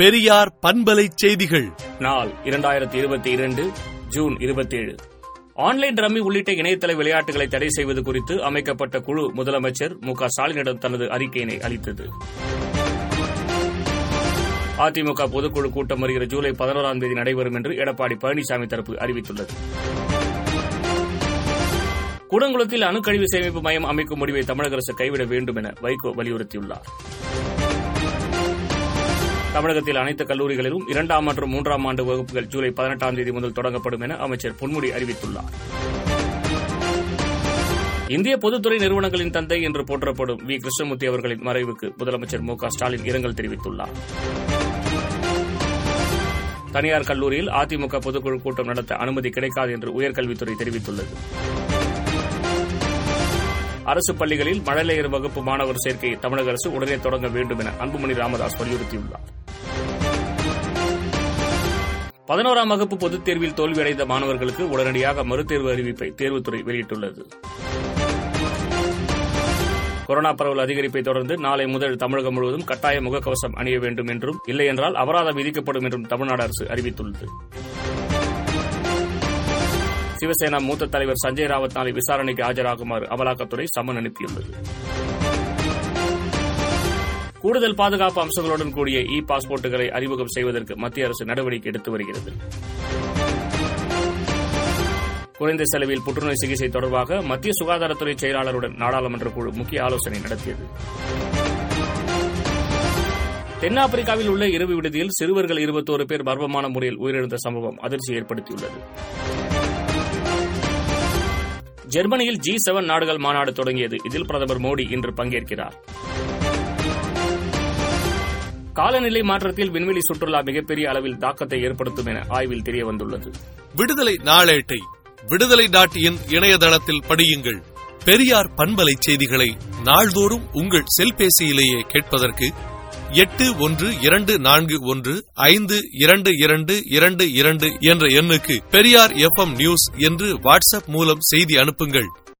பெரியார் பண்பலை செய்திகள். நாள் இரண்டாயிரத்தி இருபத்தி இரண்டு ஜூன் இருபத்தேழு. ஆன்லைன் ரம்மி உள்ளிட்ட இணையதள விளையாட்டுகளை தடை செய்வது குறித்து அமைக்கப்பட்ட குழு முதலமைச்சர் மு க ஸ்டாலினிடம் தனது அறிக்கையினை அளித்தது. அதிமுக பொதுக்குழு கூட்டம் வருகிற ஜூலை பதினோராம் தேதி நடைபெறும் என்று எடப்பாடி பழனிசாமி தரப்பு அறிவித்துள்ளது. கூடங்குளத்தில் அணுக்கழிவு சேமிப்பு மையம் அமைக்கும் முடிவை தமிழக அரசு கைவிட வேண்டும் என வைகோ வலியுறுத்தியுள்ளார். தமிழகத்தில் அனைத்து கல்லூரிகளிலும் இரண்டாம் மற்றும் மூன்றாம் ஆண்டு வகுப்புகள் ஜூலை பதினெட்டாம் தேதி முதல் தொடங்கப்படும் என அமைச்சர் பொன்முடி அறிவித்துள்ளார். இந்திய பொதுத்துறை நிறுவனங்களின் தந்தை என்று போற்றப்படும் வி. கிருஷ்ணமூர்த்தி அவர்களின் மறைவுக்கு முதலமைச்சர் மு. ஸ்டாலின் இரங்கல் தெரிவித்துள்ளார். தனியார் கல்லூரியில் அதிமுக பொதுக்குழு கூட்டம் நடத்த அனுமதி கிடைக்காது என்று உயர்கல்வித்துறை தெரிவித்துள்ளது. அரசு பள்ளிகளில் மழலையர் வகுப்பு மாணவர் சேர்க்கையை தமிழக அரசு உடனே தொடங்க வேண்டும் என அன்புமணி ராமதாஸ் வலியுறுத்தியுள்ளார். பதினோராம் வகுப்பு பொதுத் தேர்வில் தோல்வியடைந்த மாணவர்களுக்கு உடனடியாக மறுதேர்வு அறிவிப்பை தேர்வுத்துறை வெளியிட்டுள்ளது. கொரோனா பரவல் அதிகரிப்பை தொடர்ந்து நாளை முதல் தமிழகம் முழுவதும் கட்டாய முகக்கவசம் அணிய வேண்டும் என்றும் இல்லையென்றால் அபராதம் விதிக்கப்படும் என்றும் தமிழ்நாடு அரசு அறிவித்துள்ளது. சிவசேனா மூத்த தலைவர் சஞ்சய் ராவத் நாளை விசாரணைக்கு ஆஜராகுமாறு அமலாக்கத்துறை சம்மன் அனுப்பியுள்ளது. கூடுதல் பாதுகாப்பு அம்சங்களுடன் கூடிய இ பாஸ்போர்ட்டுகளை அறிமுகம் செய்வதற்கு மத்திய அரசு நடவடிக்கை எடுத்து வருகிறது. குறைந்த செலவில் புற்றுநோய் சிகிச்சை தொடர்பாக மத்திய சுகாதாரத்துறை செயலாளருடன் நாடாளுமன்ற குழு முக்கிய ஆலோசனை நடத்தியது. தென்னாப்பிரிக்காவில் உள்ள இரவு விடுதியில் சிறுவர்கள் இருபத்தோரு பேர் மர்மமான முறையில் உயிரிழந்த சம்பவம் அதிர்ச்சி ஏற்படுத்தியுள்ளது. ஜெர்மனியில் ஜி செவன் நாடுகள் மாநாடு தொடங்கியது. இதில் பிரதமர் மோடி இன்று பங்கேற்கிறார். காலநிலை மாற்றத்தில் விண்வெளி சுற்றுலா மிகப்பெரிய அளவில் தாக்கத்தை ஏற்படுத்தும் என ஆய்வில் தெரியவந்துள்ளது. விடுதலை நாளேட்டை விடுதலை டாட் இன் இணையதளத்தில் படியுங்கள். பெரியார் பண்பலை செய்திகளை நாள்தோறும் உங்கள் செல்பேசியிலேயே கேட்பதற்கு எட்டு ஒன்று இரண்டு நான்கு ஒன்று ஐந்து இரண்டு இரண்டு இரண்டு இரண்டு என்ற எண்ணுக்கு பெரியார் எஃப் நியூஸ் என்று வாட்ஸ்அப் மூலம் செய்தி அனுப்புங்கள்.